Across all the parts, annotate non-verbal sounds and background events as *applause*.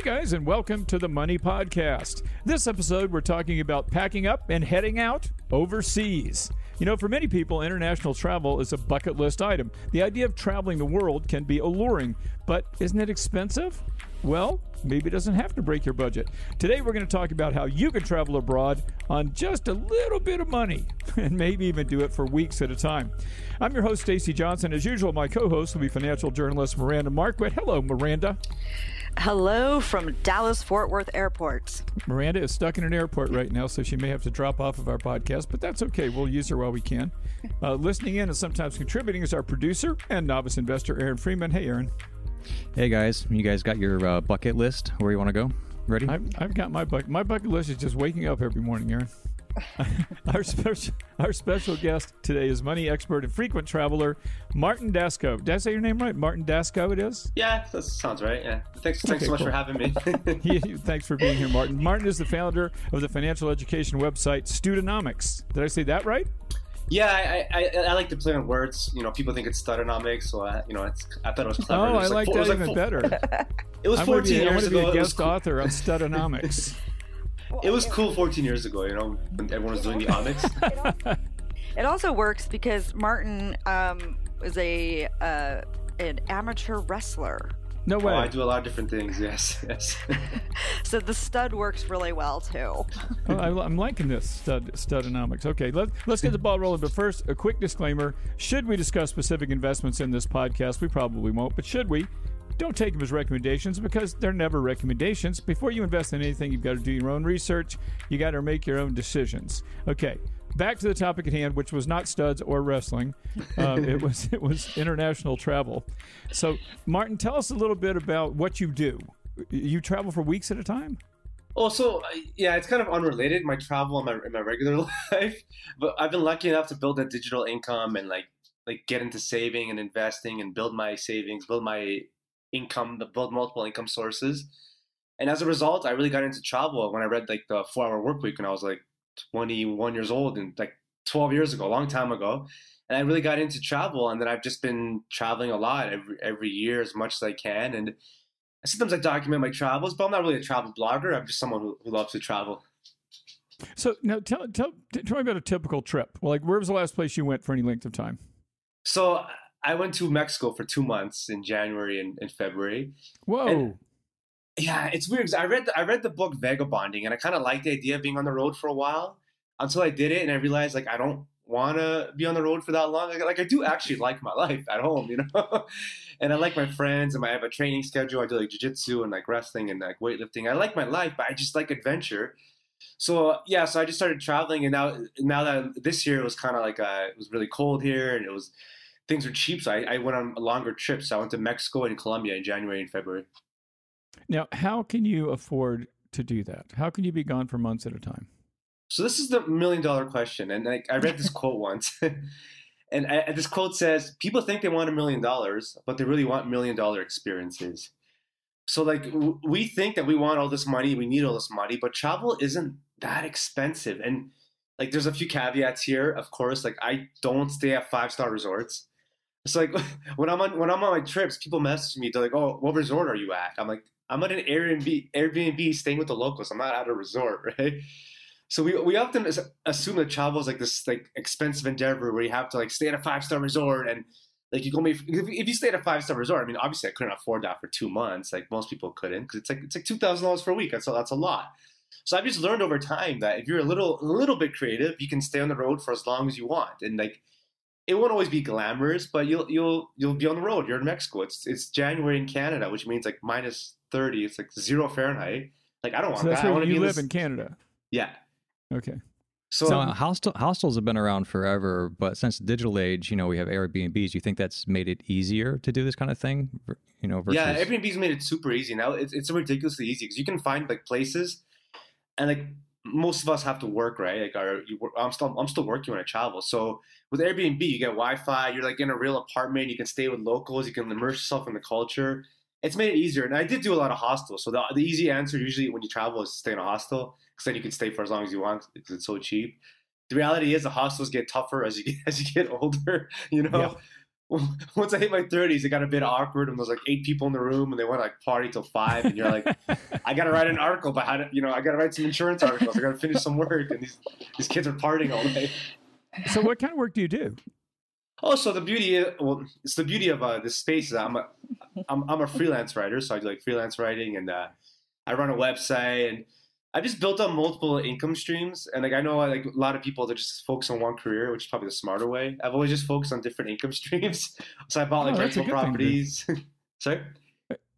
Hey guys, and welcome to the Money Podcast. This episode, we're talking about packing up and heading out overseas. You know, for many people, international travel is a bucket list item. The idea of traveling the world can be alluring, but isn't it expensive? Well, maybe it doesn't have to break your budget. Today, we're going to talk about how you can travel abroad on just a little bit of money *laughs* and maybe even do it for weeks at a time. I'm your host, Stacy Johnson. As usual, my co host will be financial journalist Miranda Marquit. Hello, Miranda. Hello from Dallas Fort Worth Airport. Miranda is stuck in an airport right now, so she may have to drop off of our podcast, but that's okay. We'll use her while we can. *laughs* Uh, listening in and sometimes contributing is our producer and novice investor, Aaron Freeman. Hey, Aaron. Hey guys, you guys got your uh, bucket list where you want to go? Ready? I've, I've got my bucket. My bucket list is just waking up every morning, Aaron. *laughs* our special our special guest today is money expert and frequent traveler Martin Dasko. Did I say your name right? Martin Dasko, it is. Yeah, that sounds right. Yeah, thanks. Thanks Okay, so much cool. for having me. *laughs* *laughs* Thanks for being here, Martin. Martin is the founder of the financial education website Studenomics. Did I say that right? yeah, I, I, I like to play on words. You know, people think it's studonomics, so I, you know, it's, I thought it was clever. Oh, It was I like that was like even better. It was I want to 14 be, I want to be a guest cool. author on Studonomics. It was cool 14 years ago. You know, when everyone was doing the *laughs* omics. It also works because Martin um, is a uh, an amateur wrestler, No oh, way. I do a lot of different things. Yes, yes. *laughs* so the stud works really well too. Oh, I, I'm liking this stud, studonomics. Okay, let, let's get the ball rolling. But first, a quick disclaimer: Should we discuss specific investments in this podcast? We probably won't, but should we? Don't take them as recommendations because they're never recommendations. Before you invest in anything, you've got to do your own research. You got to make your own decisions. Okay, back to the topic at hand, which was not studs or wrestling. *laughs* Um, it was it was international travel. So, Martin, tell us a little bit about what you do. You travel for weeks at a time. Also, uh, yeah, it's kind of unrelated. My travel in my in my regular *laughs* life, but I've been lucky enough to build a digital income and like like get into saving and investing and build my savings, build my income, the build multiple income sources. And as a result, I really got into travel when I read like the Four Hour Work Week when I was like 21 years old and like 12 years ago, a long time ago. And I really got into travel, and then I've just been traveling a lot every every year as much as I can. And sometimes I document my travels, but I'm not really a travel blogger. I'm just someone who, who loves to travel. So now tell, tell tell me about a typical trip. Like, where was the last place you went for any length of time? So I went to Mexico for two months in January and, and February. Whoa! And- Yeah, it's weird. I read the, I read the book Vagabonding, and I kind of liked the idea of being on the road for a while until I did it, and I realized like I don't want to be on the road for that long. Like, like I do actually *laughs* like my life at home, you know, *laughs* and I like my friends, and I have a training schedule. I do like jujitsu and like wrestling and like weightlifting. I like my life, but I just like adventure. So yeah, so I just started traveling, and now now that this year it was kind of like uh, it was really cold here, and it was things were cheap, so I, I went on longer trips. So I went to Mexico and Colombia in January and February. now, how can you afford to do that? How can you be gone for months at a time? So this is the million dollar question, and like I read this *laughs* quote once, *laughs* and I, this quote says, "People think they want a million dollars, but they really want million dollar experiences." So like w- we think that we want all this money, we need all this money, but travel isn't that expensive, and like there's a few caveats here. Of course, like I don't stay at five star resorts. It's like *laughs* when I'm on when I'm on my trips, people message me. They're like, "Oh, what resort are you at?" I'm like, "I'm at an Airbnb, Airbnb, staying with the locals. I'm not at a resort, *laughs* right?" So we, we often assume that travel is like this like expensive endeavor where you have to like stay at a five star resort and like you go if, if you stay at a five star resort. I mean, obviously I couldn't afford that for two months, like most people couldn't, because it's like it's like two thousand dollars for a week. That's a, that's a lot. So I've just learned over time that if you're a little a little bit creative, you can stay on the road for as long as you want, and like it won't always be glamorous, but you'll you'll you'll be on the road. You're in Mexico. It's it's January in Canada, which means like minus thirty. It's like zero Fahrenheit. Like I don't want So that's that. Where want to you be live this, in Canada. Yeah. Okay. So, So uh, hostel, hostels have been around forever, but since the digital age, you know, we have Airbnbs. You think that's made it easier to do this kind of thing? You know, versus yeah, Airbnb's made it super easy now. It's it's ridiculously easy because you can find like places, and like most of us have to work, right? Like, our, you, I'm still I'm still working when I travel. So with Airbnb, you get Wi-Fi. You're like in a real apartment. You can stay with locals. You can immerse yourself in the culture. It's made it easier. And I did do a lot of hostels. So the, the easy answer usually when you travel is stay in a hostel because then you can stay for as long as you want because it's so cheap. The reality is the hostels get tougher as you *laughs* get, as you get older. You know, Yeah. *laughs* once I hit my 30s, it got a bit awkward, and there's like eight people in the room, and they want to like party till five, and you're like, *laughs* I gotta write an article about how to, you know, I gotta write some insurance articles, I gotta finish some work, and these these kids are partying all day. so, what kind of work do you do? Oh, so the beauty, well, it's the beauty of uh, this space is I'm a, I'm, I'm a freelance writer, so I do like freelance writing, and uh, I run a website, and I just built up multiple income streams. And like I know like a lot of people that just focus on one career, which is probably the smarter way. I've always just focused on different income *laughs* streams. so I bought like Oh, rental good thing, properties. *laughs* Sorry.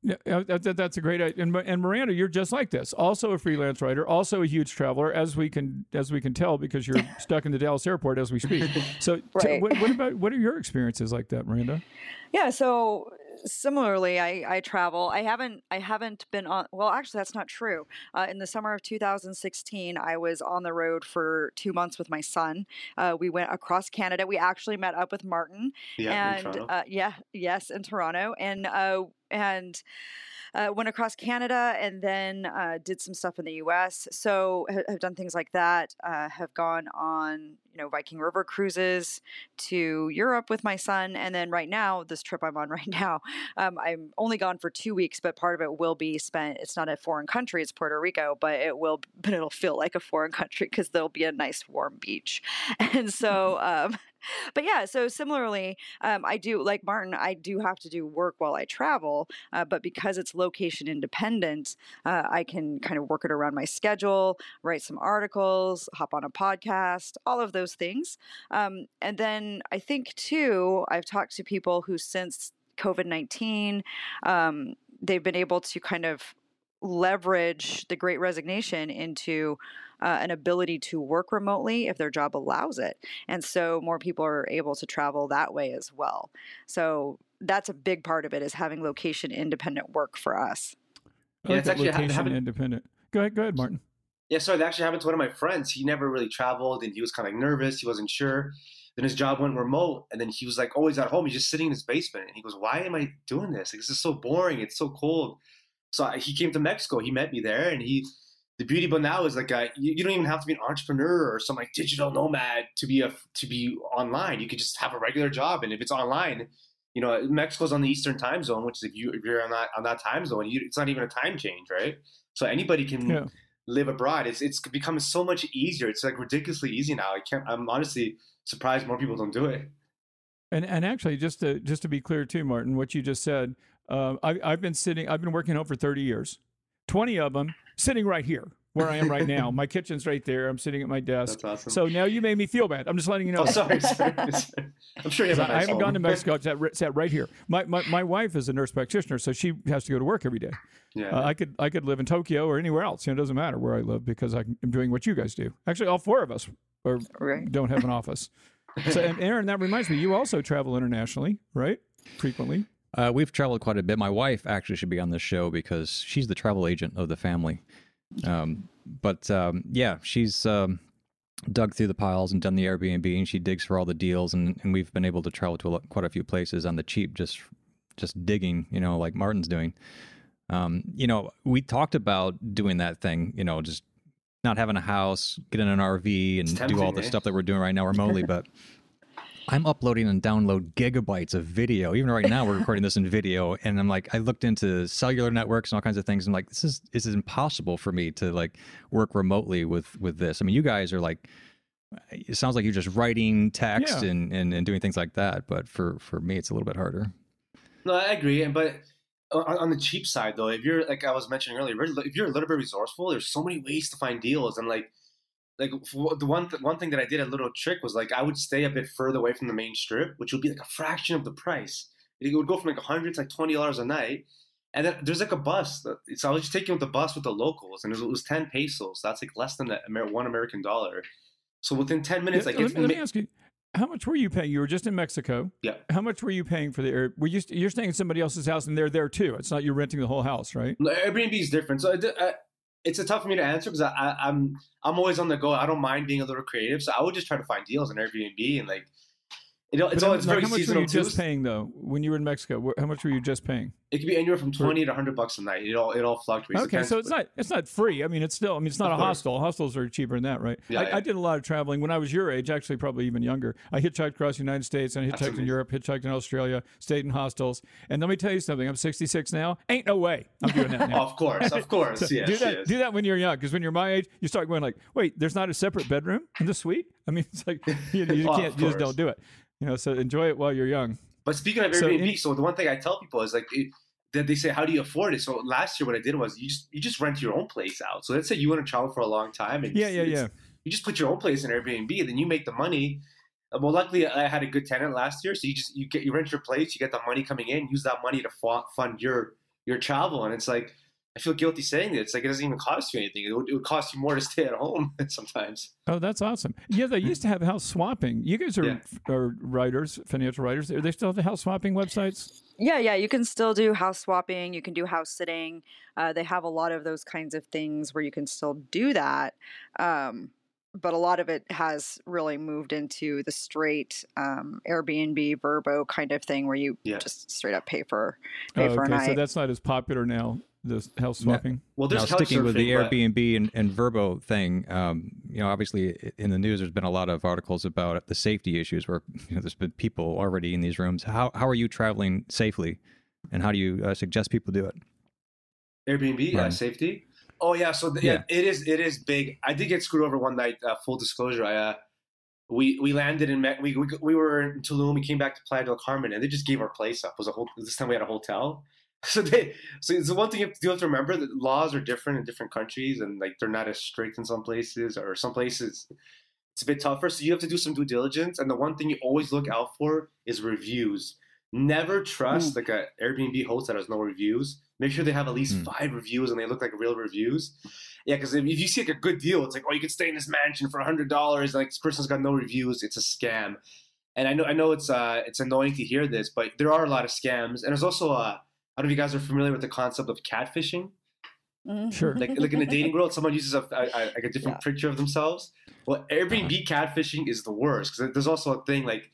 Yeah, that, that- that's a great idea. And, and Miranda, you're just like this. Also a freelance writer, also a huge traveler, as we can as we can tell because you're *laughs* stuck in the Dallas airport as we speak. So, t- what, what about what are your experiences like that, Miranda? Yeah, so similarly, I, I travel. I haven't I haven't been on. Well, actually, that's not true. Uh, in the summer of 2016, I was on the road for two months with my son. Uh, we went across Canada. We actually met up with Martin, Yeah, in and Toronto. uh, yeah, yes, in Toronto, and uh, and uh, went across Canada, and then uh, did some stuff in the U.S. So ha- have done things like that. Uh, have gone on you know Viking River cruises to Europe with my son, and then right now this trip I'm on *laughs* right now, um, I'm only gone for two weeks, but part of it will be spent. It's not a foreign country; it's Puerto Rico, but it will, *laughs* but it'll feel like a foreign country because there'll be a nice warm beach, and so. Um, *laughs* but yeah, so similarly, um, I do like Martin. I do have to do work while I travel, uh, but because it's location independent, uh, I can kind of work it around my schedule, write some articles, hop on a podcast, all of those things. Um, and then I think too, I've talked to people who since COVID nineteen, um, they've been able to kind of leverage the Great Resignation into uh, an ability to work remotely if their job allows it. And so more people are able to travel that way as well. So that's a big part of it is having location independent work for us. I Yeah, like it's actually location having- independent. Go ahead, go ahead, Martin. Yeah, so that actually happened to one of my friends. He never really traveled and he was kind of like nervous. He wasn't sure. Then his job went remote and then he was like always at home. He's just sitting in his basement. And he goes, Why am I doing this? Like, this is so boring. It's so cold. So I- he came to Mexico. He met me there and he, the beauty about now is like, uh, you, you don't even have to be an entrepreneur or some like digital nomad to be a, to be online. You could just have a regular job. And if it's online, you know, Mexico's on the Eastern time zone, which is if you, if you're on that, on that time zone, you, it's not even a time change, right? So anybody can, Yeah. live abroad. It's it's become so much easier. It's like ridiculously easy now. I can't. I'm honestly surprised more people don't do it. And and actually, just to just to be clear too, Martin, what you just said, uh, I, I've been sitting, I've been working home for thirty years, twenty of them sitting right here where I am right now. My *laughs* kitchen's right there. I'm sitting at my desk. That's awesome. So now you made me feel bad. I'm just letting you know. oh, sorry, *laughs* sorry, sorry. I'm sure you have a I nice haven't gone to home. Mexico. It's sat, ri- sat right here. My, my my wife is a nurse practitioner, so she has to go to work every day. yeah. Uh, I could I could live in Tokyo or anywhere else. You know, it doesn't matter where I live because I'm doing what you guys do. Actually, all four of us are, Right. don't have an office. So, and *laughs* Aaron, that reminds me, you also travel internationally, right? Frequently. Uh, we've traveled quite a bit. My wife actually should be on this show because she's the travel agent of the family. Um, but um, yeah, she's um, dug through the piles and done the Airbnb, and she digs for all the deals, and, and we've been able to travel to a lot, quite a few places on the cheap, just just digging, you know, like Martin's doing. Um, you know, we talked about doing that thing, you know, just not having a house, get in an RV, and do all the eh? stuff that we're doing right now remotely, *laughs* but. I'm uploading and download gigabytes of video. Even right now, we're recording this in video, and I'm like, I looked into cellular networks and all kinds of things. I'm like, this is this is impossible for me to like work remotely with with this. I mean, you guys are like, it sounds like you're just writing text Yeah. and, and and doing things like that. But for for me, it's a little bit harder. No, I agree. But uh, on, on the cheap side, though, if you're like I was mentioning earlier, if you're a little bit resourceful, there's so many ways to find deals. And like, like the one th- one thing that I did a little trick was like I would stay a bit further away from the main strip, which would be like a fraction of the price. It would go from like a hundred to like twenty dollars a night. And then there's like a bus. So I was just taking with the bus with the locals, and it was, it was ten pesos. That's like less than the Amer- one American dollar. So within ten minutes, like let, it's me, let me ma- ask you, how much were you paying? You were just in Mexico. Yeah. How much were you paying for the air? Were you st- you're staying at somebody else's house and they're there too? It's not you're renting the whole house, right? No, Airbnb is different. So it, uh, it's a tough for me to answer because I, I, I'm I'm always on the go. I don't mind being a little creative, so I would just try to find deals on Airbnb and like, know, it's all it's like, very how much were you too. just paying though when you were in Mexico? How much were you just paying? It could be anywhere from twenty to hundred bucks a night. It all it all fluctuates. Okay, so it's not it's not free. I mean, it's still I mean, it's not Of a course. hostel. Hostels are cheaper than that, right? Yeah, I, yeah. I did a lot of traveling when I was your age. Actually, probably even younger. I hitchhiked across the United States and I hitchhiked in. Europe, hitchhiked in Australia, stayed in hostels. And let me tell you something. I'm 66 now. Ain't no way I'm doing that *laughs* now. Of course, of *laughs* course, So yes, do that. yes. Do that when you're young, because when you're my age, you start going like, "Wait, there's not a separate bedroom in the suite." I mean, it's like you, you *laughs* can't, you just don't do it. You know, so enjoy it while you're young. But speaking of So Airbnb, in- so the one thing I tell people is like it, that they say, "How do you afford it?" So last year, what I did was you just you just rent your own place out. So let's say you want to travel for a long time, and Yeah, yeah, yeah. You just put your own place in Airbnb, and then you make the money. Uh, Well, luckily, I had a good tenant last year, so you just you get you rent your place, you get the money coming in, use that money to fund your your travel, and it's like I feel guilty saying it. It's like it doesn't even cost you anything. It would, it would cost you more to stay at home *laughs* sometimes. Oh, that's awesome. Yeah, they used to have house swapping. You guys are, Yeah. are writers, financial writers. Are they still have the house swapping websites? Yeah, yeah, you can still do house swapping. You can do house sitting. Uh, they have a lot of those kinds of things where you can still do that. Um, but a lot of it has really moved into the straight um, Airbnb, Vrbo kind of thing where you Yeah. just straight up pay for pay Oh, for a okay, so that's not as popular now. The house No. swapping. Well, Now, there's sticking with the couchsurfing, but- Airbnb and, and Vrbo thing, um, you know, obviously in the news, there's been a lot of articles about the safety issues where *laughs* you know, there's been people already in these rooms. How how are you traveling safely, and how do you uh, suggest people do it? Airbnb uh, safety. Oh yeah, so the, yeah. it is it is big. I did get screwed over one night. Uh, full disclosure, I uh, we we landed in Me- we, we we were in Tulum. We came back to Playa del Carmen, and they just gave our place up. It was a whole this time we had a hotel. *laughs* So they so it's the one thing you have to, you have to remember that laws are different in different countries, and like they're not as strict in some places, or some places it's a bit tougher. So you have to do some due diligence. And the one thing you always look out for is reviews. Never trust like a Airbnb host that has no reviews. Make sure they have at least Hmm. five reviews and they look like real reviews. Yeah, because if, if you see like a good deal, it's like, oh, you can stay in this mansion for a hundred dollars. Like this person's got no reviews. It's a scam. And I know, I know it's uh, it's annoying to hear this, but there are a lot of scams. And there's also uh, I don't know if you guys are familiar with the concept of catfishing Mhm. Sure. like like in the dating world, someone uses a, a, a like a different Yeah. picture of themselves. Well, Airbnb catfishing is the worst because there's also a thing like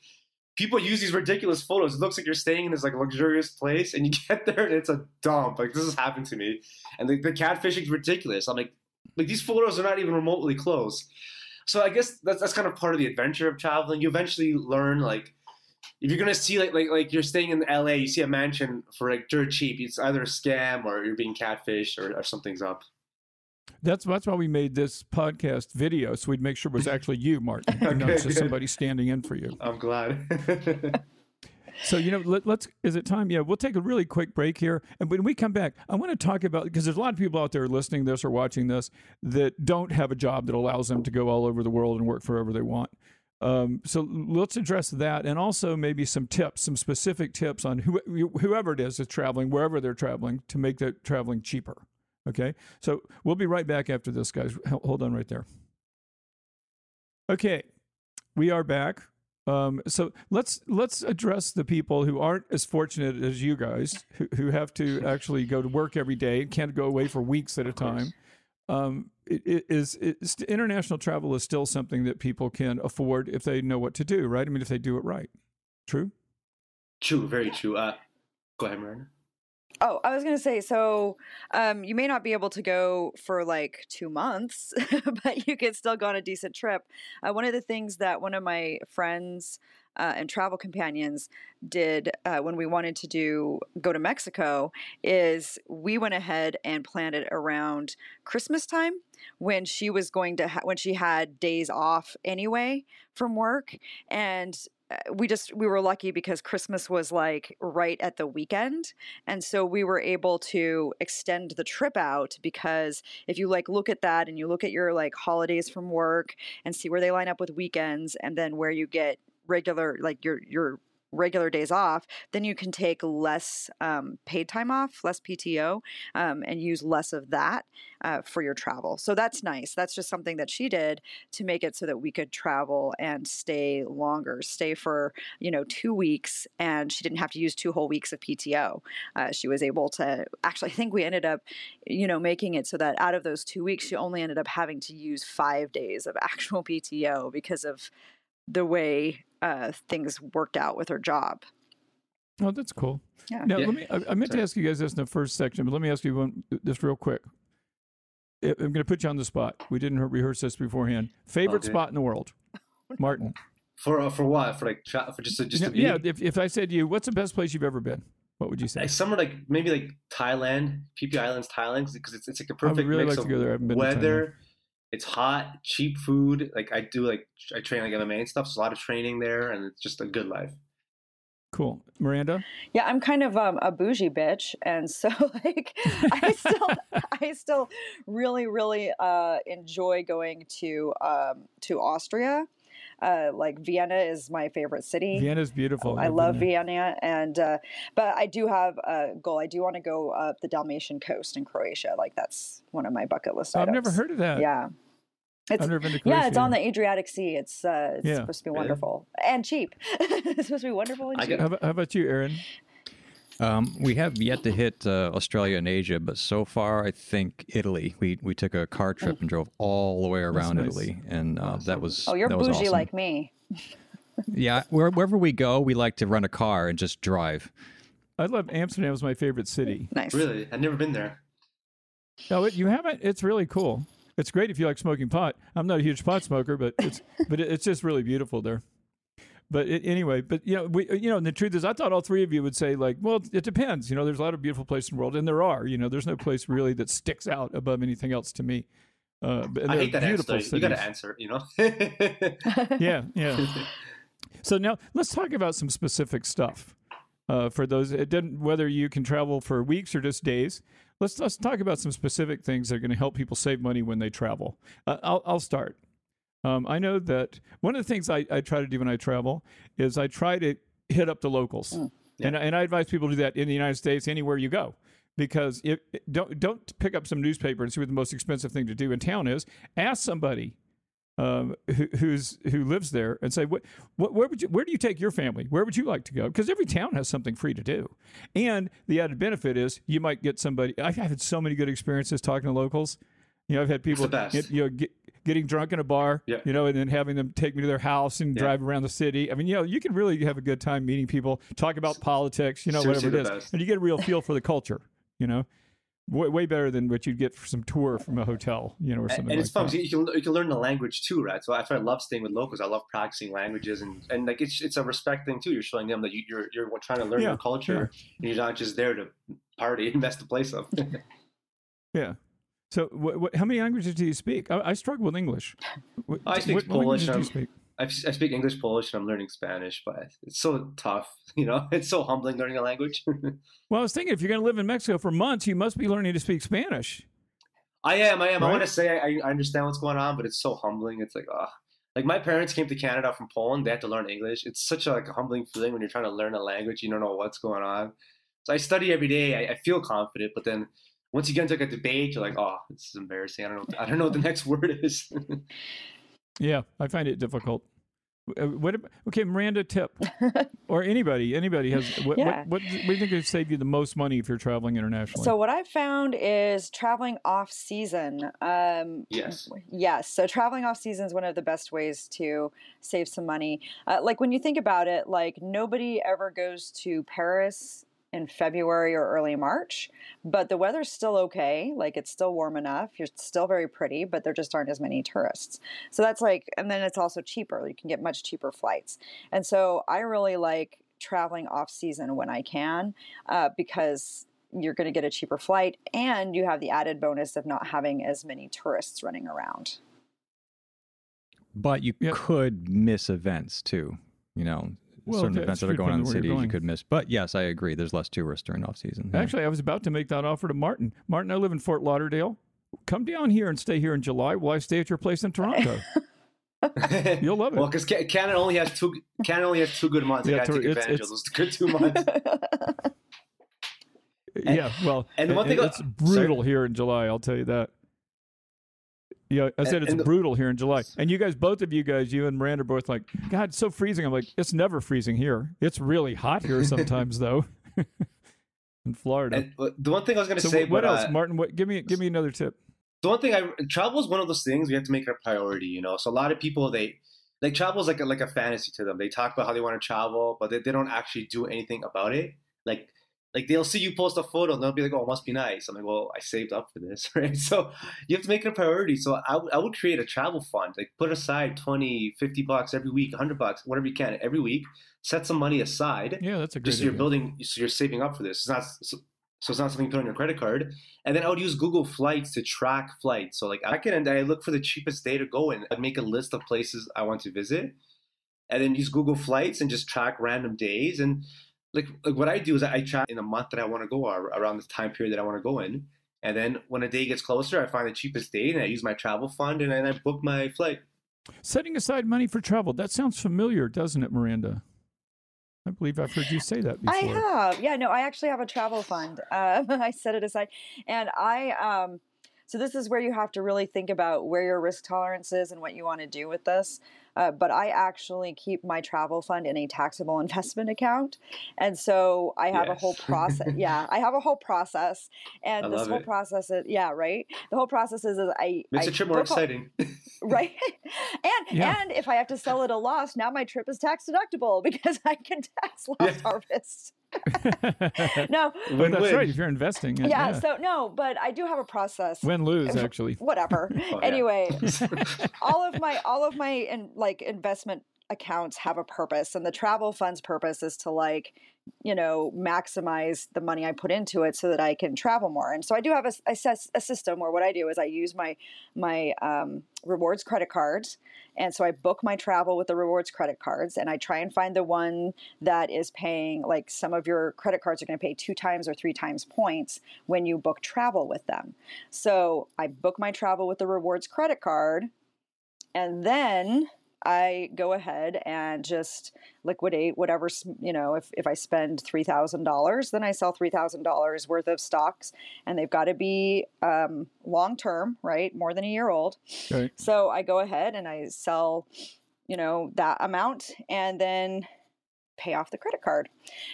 people use these ridiculous photos. It looks like you're staying in this like luxurious place, and you *laughs* get there and it's a dump. Like this has happened to me, and the, the catfishing is ridiculous. I'm like, like these photos are not even remotely close. So I guess that's that's kind of part of the adventure of traveling. You eventually learn like if you're gonna see like like like you're staying in LA, you see a mansion for like dirt cheap. It's either a scam or you're being catfished or, or something's up. That's that's why we made this podcast video, so we'd make sure it was *laughs* actually you, Martin, and not just good. somebody standing in for you. I'm glad. *laughs* So you know, let, let's. Is it time? Yeah, we'll take a really quick break here, and when we come back, I want to talk about because there's a lot of people out there listening to this or watching this that don't have a job that allows them to go all over the world and work wherever they want. Um, so let's address that, and also maybe some tips, some specific tips on who, whoever it is that's traveling, wherever they're traveling, to make that traveling cheaper. Okay, so we'll be right back after this, guys. Hold on right there. Okay, we are back. Um, so let's let's address the people who aren't as fortunate as you guys, who, who have to *laughs* actually go to work every day and can't go away for weeks at a time. Um, it, it is it's, international travel is still something that people can afford if they know what to do, right? I mean, if they do it right. True. true, very true. Uh, go ahead, Marina. Oh, I was gonna say, so um, you may not be able to go for like two months, *laughs* but you could still go on a decent trip. Uh, one of the things that one of my friends uh, and travel companions did uh, when we wanted to do go to Mexico is we went ahead and planned it around Christmas time when she was going to ha- when she had days off anyway from work. And uh, we just we were lucky because christmas was like right at the weekend. And so we were able to extend the trip out because if you like look at that and you look at your like holidays from work and see where they line up with weekends and then where you get regular like your your regular days off then you can take less um, paid time off less pto um, and use less of that uh, for your travel. So that's nice. That's just something that she did to make it so that we could travel and stay longer stay for you know two weeks and she didn't have to use two whole weeks of pto uh, she was able to actually i think we ended up you know making it so that out of those two weeks she only ended up having to use five days of *laughs* actual pto because of the way uh, things worked out with her job Oh, that's cool. Yeah. Now, Yeah. let me. I, I meant to ask you guys this in the first section, but let me ask you one this real quick. I- I'm going to put you on the spot. We didn't rehearse this beforehand. Favorite Okay. spot in the world, *laughs* Martin? For uh, for what? For like tra- for just just yeah, to be yeah, if, if I said to you, what's the best place you've ever been? What would you say? like somewhere like maybe like Thailand, Phi Phi Islands, Thailand, because it's it's like a I would perfect really mix like to of go there. I haven't been to weather. It's hot, cheap food. Like I do, like I train like MMA and stuff. So a lot of training there, and it's just a good life. Cool, Miranda. Yeah, I'm kind of um, a bougie bitch, and so *laughs* like I still I still really really uh, enjoy going to um, to Austria. Uh, like Vienna is my favorite city. Vienna's beautiful. I I've love been. Vienna, and uh, but I do have a goal. I do want to go up the Dalmatian coast in Croatia. Like that's one of my bucket list I've items. never heard of that. Yeah, it's I've never been to yeah, it's on the Adriatic Sea. It's uh, it's Yeah. supposed to be Really? wonderful and cheap. *laughs* it's supposed to be wonderful and cheap. How about, how about you, Aaron? Um, we have yet to hit uh, Australia and Asia, but so far I think Italy. We we took a car trip and drove all the way around nice. Italy, and uh, that was oh, you're that was bougie awesome. like me. *laughs* yeah. Where, wherever we go, we like to rent a car and just drive. I love Amsterdam. Was my favorite city. Nice. Really, I've never been there. No, it, you haven't. It's really cool. It's great if you like smoking pot. I'm not a huge pot smoker, but it's but it, it's just really beautiful there. But it, anyway, but you know, we you know, and the truth is, I thought all three of you would say like, well, it depends. You know, there's a lot of beautiful places in the world, and there are. You know, there's no place really that sticks out above anything else to me. Uh, but I hate that beautiful answer. You got to answer. You know. *laughs* Yeah, yeah. *laughs* So now let's talk about some specific stuff. Uh, for those, it didn't whether you can travel for weeks or just days. Let's let's talk about some specific things that are going to help people save money when they travel. Uh, I'll I'll start. Um, I know that one of the things I, I try to do when I travel is I try to hit up the locals, and and I advise people to do that in the United States anywhere you go. Because if don't don't pick up some newspaper and see what the most expensive thing to do in town is. Ask somebody um, who, who's who lives there and say what, what where would you where do you take your family where would you like to go because every town has something free to do and the added benefit is you might get somebody I've had so many good experiences talking to locals you know I've had people the best. you know get, getting drunk in a bar Yeah. you know and then having them take me to their house and Yeah. drive around the city I mean you know you can really have a good time meeting people talk about politics you know Seriously whatever it is best. and you get a real feel for the culture you know way, way better than what you'd get for some tour from a hotel you know or and, something and it's like fun that. you can you can learn the language too, right? So that's why I love staying with locals. I love practicing languages and and like it's it's a respect thing too. You're showing them that you, you're you're trying to learn Yeah, their culture and you're not just there to party *laughs* and mess the place up. *laughs* Yeah. So, wh- wh- how many languages do you speak? I, I struggle with English. Wh- I speak what Polish, do you speak? I, I speak English, Polish, and I'm learning Spanish, but it's so tough. *laughs* You know, it's so humbling learning a language. *laughs* Well, I was thinking if you're going to live in Mexico for months, you must be learning to speak Spanish. I am, I am. I want to say I, I understand what's going on, but it's so humbling. It's like, ah, like my parents came to Canada from Poland. They had to learn English. It's such a, like a humbling feeling when you're trying to learn a language. You don't know what's going on. So I study every day. I, I feel confident, but then once you get into like a debate, you're like, oh, this is embarrassing. I don't know. I don't know what the next *laughs* word is. Yeah, I find it difficult. Uh, What? Okay, Miranda, tip *laughs* or anybody, anybody has. What, Yeah. what, what, what do you think would save you the most money if you're traveling internationally? So what I've found is traveling off season. Um, yes. Yes. So traveling off season is one of the best ways to save some money. Uh, like when you think about it, like nobody ever goes to Paris in February or early March, but the weather's still okay. Like it's still warm enough. You're still very pretty, but there just aren't as many tourists. So that's like, and then it's also cheaper. You can get much cheaper flights. And so I really like traveling off season when I can uh, because you're going to get a cheaper flight and you have the added bonus of not having as many tourists running around. But you Yep. could miss events too. You know, Well, certain events that are going on in depending cities you're you going. could miss. But yes, I agree. There's less tourists during off season. yeah. Actually, I was about to make that offer to Martin. Martin, I live in Fort Lauderdale. Come down here and stay here in July while I stay at your place in Toronto. *laughs* You'll love it. Well, because Canada only has two. Canada only has two good months. Yeah, gotta take it's- advantage it's- of those good two months. *laughs* yeah, well, and one it- thing- it's brutal here in July. I'll tell you that. Yeah, I said And- it's and brutal here in July. And you guys, both of you guys, you and Miranda, are both like, God, it's so freezing. I'm like, it's never freezing here. It's really hot here *laughs* sometimes, though. *laughs* in Florida. And the one thing I was going to so say, what, what but, else, uh, Martin? What? Give me, give me another tip. the one thing I travel is one of those things we have to make a priority. You know, so a lot of people they like travel is like a, like a fantasy to them. They talk about how they want to travel, but they, they don't actually do anything about it. Like like they'll see you post a photo and they'll be like, "Oh, it must be nice." I'm like, "Well, I saved up for this, *laughs* right?" So you have to make it a priority. So I, w- I would create a travel fund, like put aside 20, 50 bucks every week, 100 bucks, whatever you can every week. Set some money aside. Yeah, that's a. Just so you're idea. building, so you're saving up for this. It's not so, so it's not something you put on your credit card. And then I would use Google Flights to track flights. So like I can and I look for the cheapest day to go and I'd make a list of places I want to visit, and then use Google Flights and just track random days. And like like what I do is I track in a month that I want to go or around the time period that I want to go in. And then when a day gets closer, I find the cheapest date and I use my travel fund and then I book my flight. Setting aside money for travel. That sounds familiar, doesn't it, Miranda? I believe I've heard you say that before. I have. Yeah, no, I actually have a travel fund. Uh, *laughs* I set it aside. And I, um, so this is where you have to really think about where your risk tolerance is and what you want to do with this. Uh, but I actually keep my travel fund in a taxable *laughs* investment account. And so I have a whole process. *laughs* yeah, I have a whole process. And I this whole it. process is, yeah, right? The whole process is, is I. Makes I the trip more book all- exciting. *laughs* *laughs* *laughs* right and Yeah. and if i have to sell at a loss now my trip is tax deductible *laughs* because i can tax loss Yeah. harvest no Well, that's right. If you're investing, yeah, yeah. so no but i do have a process win lose actually. whatever Oh, anyway all of my all of my in, like investment accounts have a purpose and the travel fund's purpose is to like you know maximize the money i put into it so that i can travel more. And so i do have a, a, a system where what i do is i use my my um, rewards credit cards. And so i book my travel with the rewards credit cards and i try and find the one that is paying like some of your credit cards are going to pay two times or three times points when you book travel with them. So I book my travel with the rewards credit card, and then I go ahead and just liquidate whatever, you know, if, if I spend $3,000, then I sell $3,000 worth of stocks, and they've got to be um, long term, right? More than a year old. Right. So I go ahead and I sell, you know, that amount and then pay off the credit card.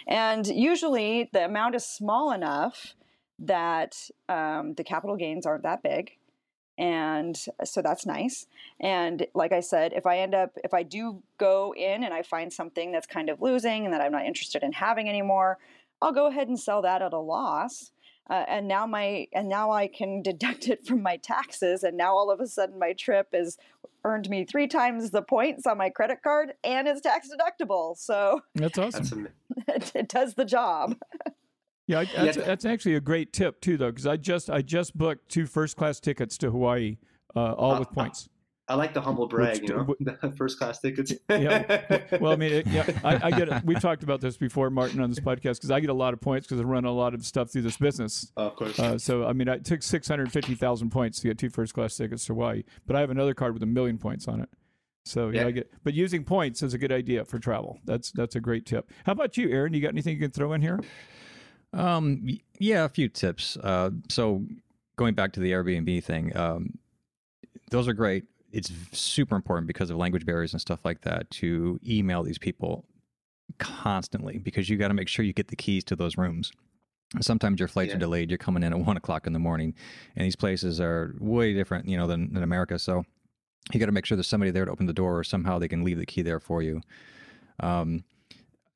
And usually the amount is small enough that um, the capital gains aren't that big. And so that's nice. And like I said, if I end up, if I do go in and I find something that's kind of losing and that I'm not interested in having anymore, I'll go ahead and sell that at a loss. Uh, and now my and now I can *laughs* deduct it from my taxes, and now all of a sudden my trip is earned me three times the points on my credit card, and it's tax deductible. So That's awesome. That's am- it, *laughs* it does the job. Yeah, I, that's, that's actually a great tip too, though, because I just I just booked two first class tickets to Hawaii, uh, all Uh, with uh, points. I like the humble brag, Which- you know, *laughs* the first class tickets. *laughs* Yeah. Well, I mean, it, yeah, I, I get. We've talked about this before, Martin, on this podcast, because I get a lot of points because I run a lot of stuff through this business. of course. Uh, so, I mean, I took six hundred fifty thousand points to get two first class tickets to Hawaii, but I have another card with a million points on it. So yeah, Yeah. I get. But using points is a good idea for travel. That's that's a great tip. How about you, Aaron? You got anything you can throw in here? Um, yeah, a few tips. Uh, so going back to the Airbnb thing, um, those are great. It's super important because of language barriers and stuff like that to email these people constantly because you got to make sure you get the keys to those rooms. Sometimes your flights Yeah. are delayed. You're coming in at one o'clock in the morning, and these places are way different, you know, than, than America. So you got to make sure there's somebody there to open the door, or somehow they can leave the key there for you. Um,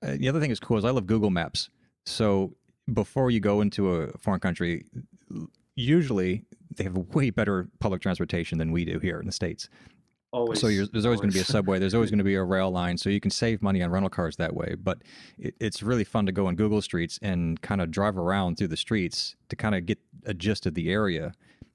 uh, the other thing is cool is I love Google Maps. So before you go into a foreign country, usually they have way better public transportation than we do here in the states. always. So you're, there's always going to be a subway. There's always going to be a *laughs* rail line. So you can save money on rental cars that way. But it, it's really fun to go on Google Streets and kind of drive around through the streets to kind of get a gist of the area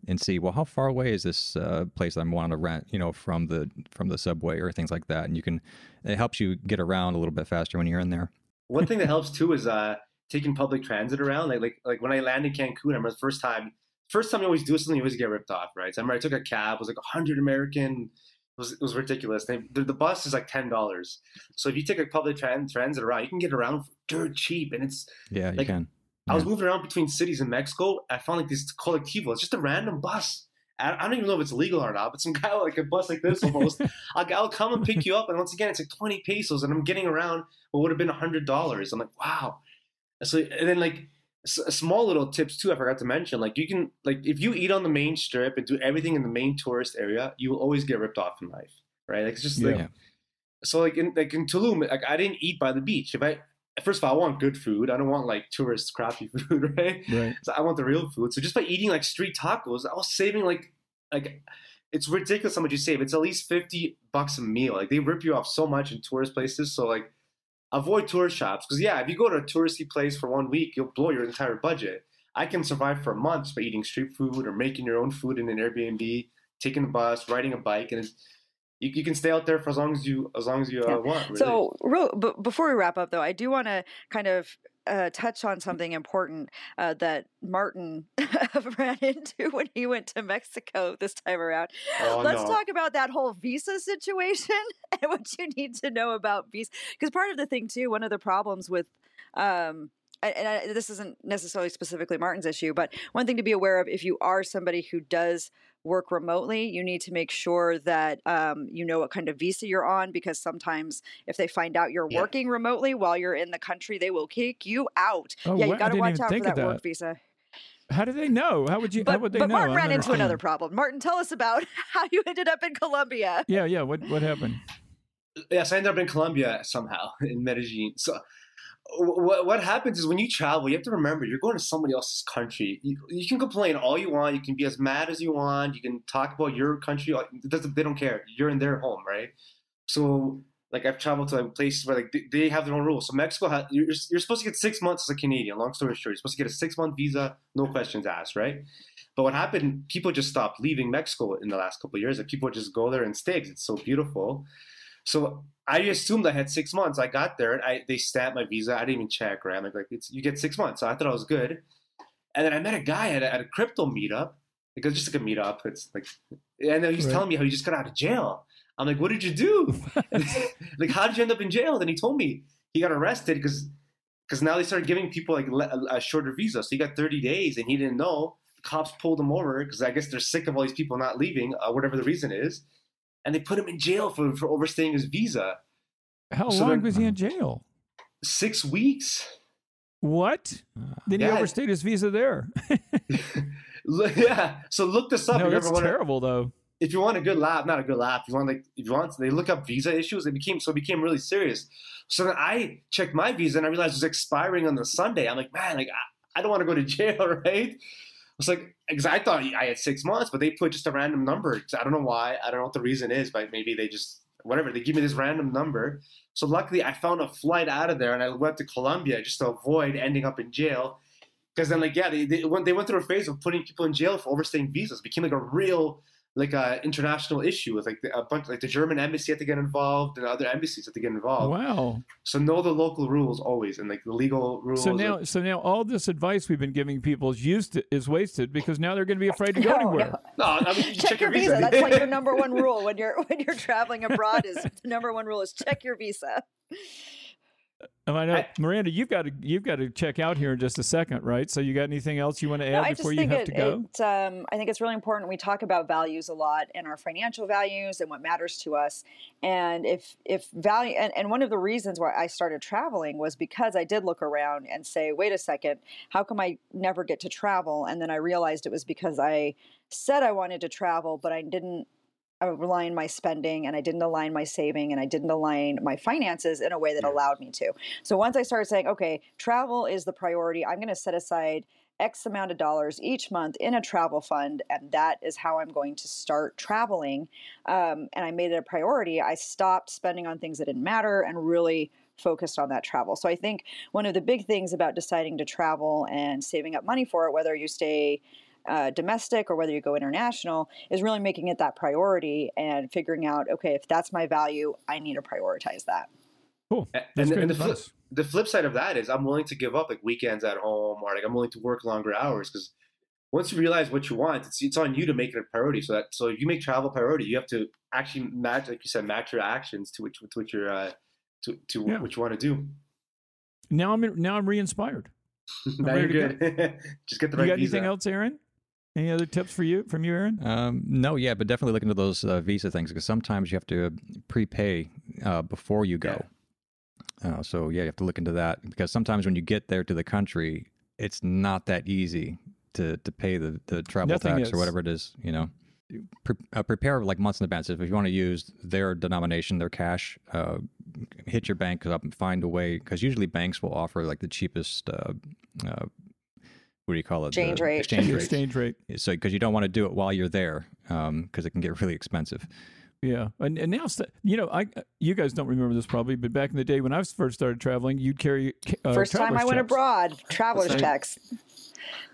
and see well how far away is this uh, place I'm wanting to rent you know from the from the subway or things like that and you can it helps you get around a little bit faster when you're in there One thing that helps too is uh, taking public transit around. Like like like when I landed in Cancun, I remember the first time. First time you always do something, you always get ripped off, right? So I remember I took a cab. It was like hundred American. It was, it was ridiculous. They, the, the bus is like ten dollars. So if you take a public tran- transit around, you can get around for dirt cheap. And it's yeah you Like, can I was moving around between cities in Mexico. I found like this colectivo. It's just a random bus. I don't even know if it's legal or not, but some *laughs* guy like a bus like this almost. *laughs* I'll, I'll come and pick you up, and once again, it's like twenty pesos, and I'm getting around what would have been hundred dollars. I'm like, wow. So and then like s- small little tips too. I forgot to mention. Like you can like if you eat on the main strip and do everything in the main tourist area, you will always get ripped off in life, right? Like it's just like so like in like in Tulum, like I didn't eat by the beach. If I first of all, I want good food. I don't want like tourist crappy *laughs* food, right? Right. So I want the real food. So just by eating like street tacos, I was saving like like it's ridiculous how much you save. It's at least fifty bucks a meal. Like they rip you off so much in tourist places. So like avoid tourist shops because yeah, if you go to a touristy place for one week, you'll blow your entire budget. I can survive for a month by eating street food or making your own food in an Airbnb, taking the bus, riding a bike, and it's, you, you can stay out there for as long as you as long as you uh, Yeah. want. Really. So, real, b- before we wrap up, though, I do want to kind of uh, touch on something important uh, that Martin *laughs* ran into when he went to Mexico this time around. Oh, Let's no. talk about that whole visa situation *laughs* and what you need to know about visa. Because part of the thing, too, one of the problems with um, and I, this isn't necessarily specifically Martin's issue, but one thing to be aware of if you are somebody who does work remotely, you need to make sure that um, you know what kind of visa you're on because sometimes if they find out you're Yeah. working remotely while you're in the country, they will kick you out. Oh, yeah, you got to watch out for think that, work visa. How do they know? How would you? how would they but know? I Martin don't ran into another problem. Martin, tell us about *laughs* how you ended up in Colombia. Yeah, yeah. What what happened? yes, I ended up in Colombia somehow *laughs* in Medellin. So what what happens is when you travel, you have to remember you're going to somebody else's country. You, you can complain all you want. You can be as mad as you want. You can talk about your country. It doesn't, they don't care. You're in their home, right? So like I've traveled to like places where like they, have their own rules. So Mexico has you're, you're supposed to get six months as a Canadian. Long story short, you're supposed to get a six month visa, no questions asked, right? But what happened? People just stopped leaving Mexico in the last couple of years. Like people just go there and stay it's so beautiful. So I assumed I had six months. I got there and I they stamped my visa. I didn't even check, right? I'm like, like it's you get six months. So I thought I was good. And then I met a guy at a, at a crypto meetup. Like it was just like a meetup. It's like, and then he's Right. telling me how he just got out of jail. I'm like, what did you do? *laughs* *laughs* like, how did you end up in jail? Then he told me he got arrested because because now they started giving people like a, a shorter visa. So he got 30 days and he didn't know. The cops pulled him over because I guess they're sick of all these people not leaving, uh, whatever the reason is. And they put him in jail for, for overstaying his visa. How So long was he in jail? Six weeks. What? Ah. Then he Yeah. overstayed his visa there. *laughs* Yeah. So look this up. no, that's wanna, terrible, though. if you want a good laugh, not a good laugh. If you want like if you want, they look up visa issues. It became so it became really serious. So then I checked my visa and I realized it was expiring on the Sunday. I'm like, man, like I, I don't want to go to *laughs* jail, right? I was like, because I thought I had six months, but they put just a random number. I don't know why. I don't know what the reason is, but maybe they just whatever. They give me this random number. So luckily, I found a flight out of there, and I went to Colombia just to avoid ending up in jail. Because then, like, yeah, they they went, they went through a phase of putting people in jail for overstaying visas. It became like a real like a international issue with like the, a bunch like the German embassy had to get involved and other embassies had to get involved. Wow. So know the local rules always and like the legal rules. So now, so now, all this advice we've been giving people is used is wasted because now they're going to be afraid to go *laughs* No, anywhere. no, I mean, you check, your visa. That's like your number one *laughs* rule when you're when you're traveling abroad. Is the number one rule is check your visa. And I know, Miranda, you've got to you've got to check out here in just a second, right? So you got anything else you want to add No, before you have it, to go? it um, I think it's really important. We talk about values a lot and our financial values and what matters to us. And if if value and, and one of the reasons why I started traveling was because I did look around and say, wait a second, how come I never get to travel? And then I realized it was because I said I wanted to travel, but I didn't align my spending and I didn't align my saving and I didn't align my finances in a way that Yeah. allowed me to. So once I started saying, okay, travel is the priority, I'm going to set aside X amount of dollars each month in a travel fund, and that is how I'm going to start traveling. Um, and I made it a priority. I stopped spending on things that didn't matter and really focused on that travel. So I think one of the big things about deciding to travel and saving up money for it, whether you stay uh, domestic or whether you go international, is really making it that priority and figuring out, okay, if that's my value, I need to prioritize that. Cool. And, That's and great the, flip, the flip side of that is I'm willing to give up like weekends at home or like I'm willing to work longer hours because once you realize what you want, it's, it's on you to make it a priority. So that so if you make travel a priority, you have to actually match, like you said, match your actions to which to what you're uh, to to Yeah. what you want to do. Now I'm now I'm re-inspired. *laughs* now ready you're to good. *laughs* Just get the You right got visa. anything else, Aaron? Any other tips for you from you, Aaron? Um, no, yeah, but definitely look into those uh, visa things because sometimes you have to prepay uh, before you go. Uh, so yeah, you have to look into that because sometimes when you get there to the country, it's not that easy to to pay the, the travel Nothing tax is. or whatever it is. You know, pre- uh, prepare like months in advance. If you want to use their denomination, their cash, uh, hit your bank up and find a way because usually banks will offer like the cheapest. What do you call it? Exchange The rate. Exchange rate. Exchange rate. So because you don't want to do it while you're there, um, because it can get really expensive. Yeah, and, and now you know I you guys don't remember this probably, but back in the day when I first started traveling, you'd carry uh, First time I traveler's went abroad, traveler's What's that? checks.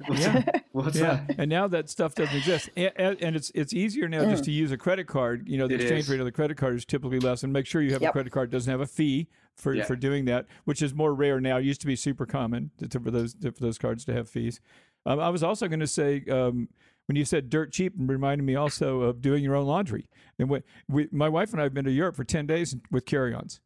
Yeah. What's Yeah, that? and now that stuff doesn't exist, and, and and it's it's easier now just to use a credit card. You know, the It exchange is. rate of the credit card is typically less, and make sure you have a credit card that doesn't have a fee for Yeah. for doing that, which is more rare now. It used to be super common to, to- for those for those cards to have fees. Um, I was also going to say. Um, when you said dirt cheap, and reminded me also of doing your own laundry. And what we, my wife and I have been to Europe for ten days with carry-ons.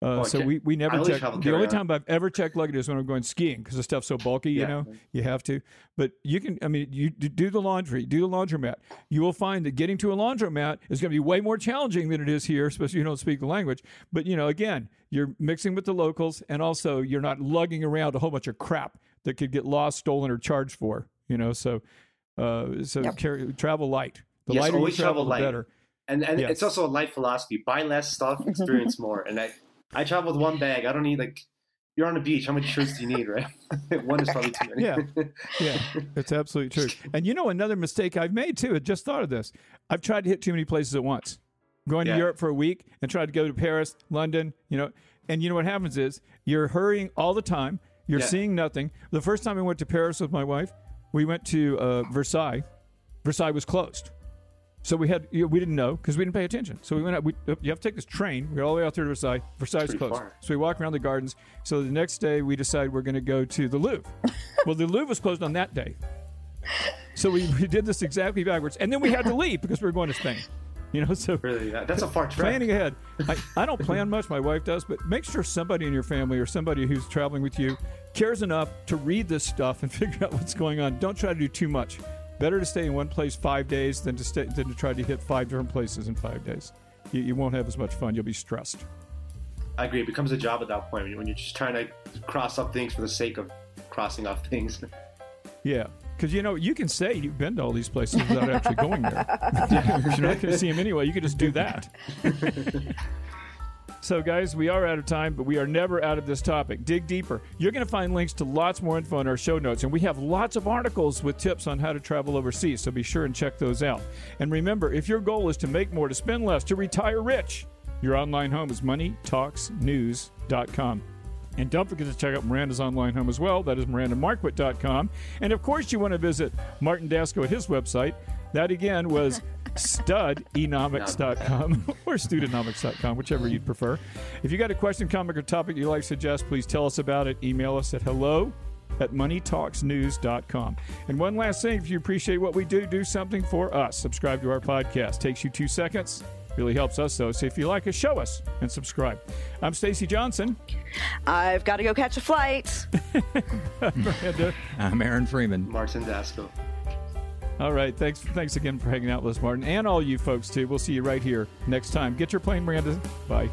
Uh, Oh, so we, we never check. The only time I've ever checked luggage is when I'm going skiing because the stuff's so bulky. You know, you have to. But you can. I mean, you do the laundry, do the laundromat. You will find that getting to a laundromat is going to be way more challenging than it is here, especially if you don't speak the language. But you know, again, you're mixing with the locals, and also you're not lugging around a whole bunch of crap that could get lost, stolen, or charged for. You know, so uh, so Yep. carry, travel light. The Yes, lighter you always travel, travel the better. And and Yes. it's also a life philosophy: buy less stuff, *laughs* experience more. And I I travel with one bag. I don't need like you're on the beach. How many shirts do you need, right? *laughs* one is probably too many. Yeah. *laughs* Yeah, it's absolutely true. And you know another mistake I've made too. I just thought of this. I've tried to hit too many places at once. Going to Europe for a week and tried to go to Paris, London, you know. And you know what happens is you're hurrying all the time. You're Yeah. seeing nothing. The first time I went to Paris with my wife, we went to uh, Versailles. Versailles was closed. So we had we didn't know because we didn't pay attention. So we went out. We, you have to take this train. We go all the way out there to Versailles. Versailles is closed. far. So we walk around the gardens. So the next day we decide we're going to go to the Louvre. *laughs* well, the Louvre was closed on that day. So we, we did this exactly backwards, and then we had to leave because we were going to Spain. You know, so Really, that- that's a far trek. planning ahead. I, I don't plan much. My wife does, but make sure somebody in your family or somebody who's traveling with you cares enough to read this stuff and *laughs* figure out what's going on. Don't try to do too much. Better to stay in one place five days than to stay than to try to hit five different places in five days. You, you won't have as much fun. You'll be stressed. I agree. It becomes a job at that point when you're just trying to cross up things for the sake of crossing off things. *laughs* Yeah, because you know you can say you've been to all these places without actually going there. *laughs* You're not going to see them anyway. You could just do that. So, guys, we are out of time, but we are never out of this topic. Dig deeper. You're going to find links to lots more info in our show notes, and we have lots of articles with tips on how to travel overseas. So be sure and check those out. And remember, if your goal is to make more, to spend less, to retire rich, your online home is moneytalksnews.com. And don't forget to check out Miranda's online home as well. That is mirandamarquit.com. And of course, you want to visit Martin Dasko at his website. That again was *laughs* studenomics.com *laughs* or studenomics.com, whichever you'd prefer. If you got a question, comment, or topic you'd like to suggest, please tell us about it. Email us at hello at moneytalksnews.com. And one last thing, if you appreciate what we do, do something for us. Subscribe to our podcast. Takes you two seconds. Really helps us though. So if you like us, show us and subscribe. I'm Stacy Johnson. I've got to go catch a flight. *laughs* I'm Aaron Freeman. Martin Dasko. All right. Thanks. Thanks again for hanging out with us, Martin, and all you folks too. We'll see you right here next time. Get your plane, Miranda. Bye.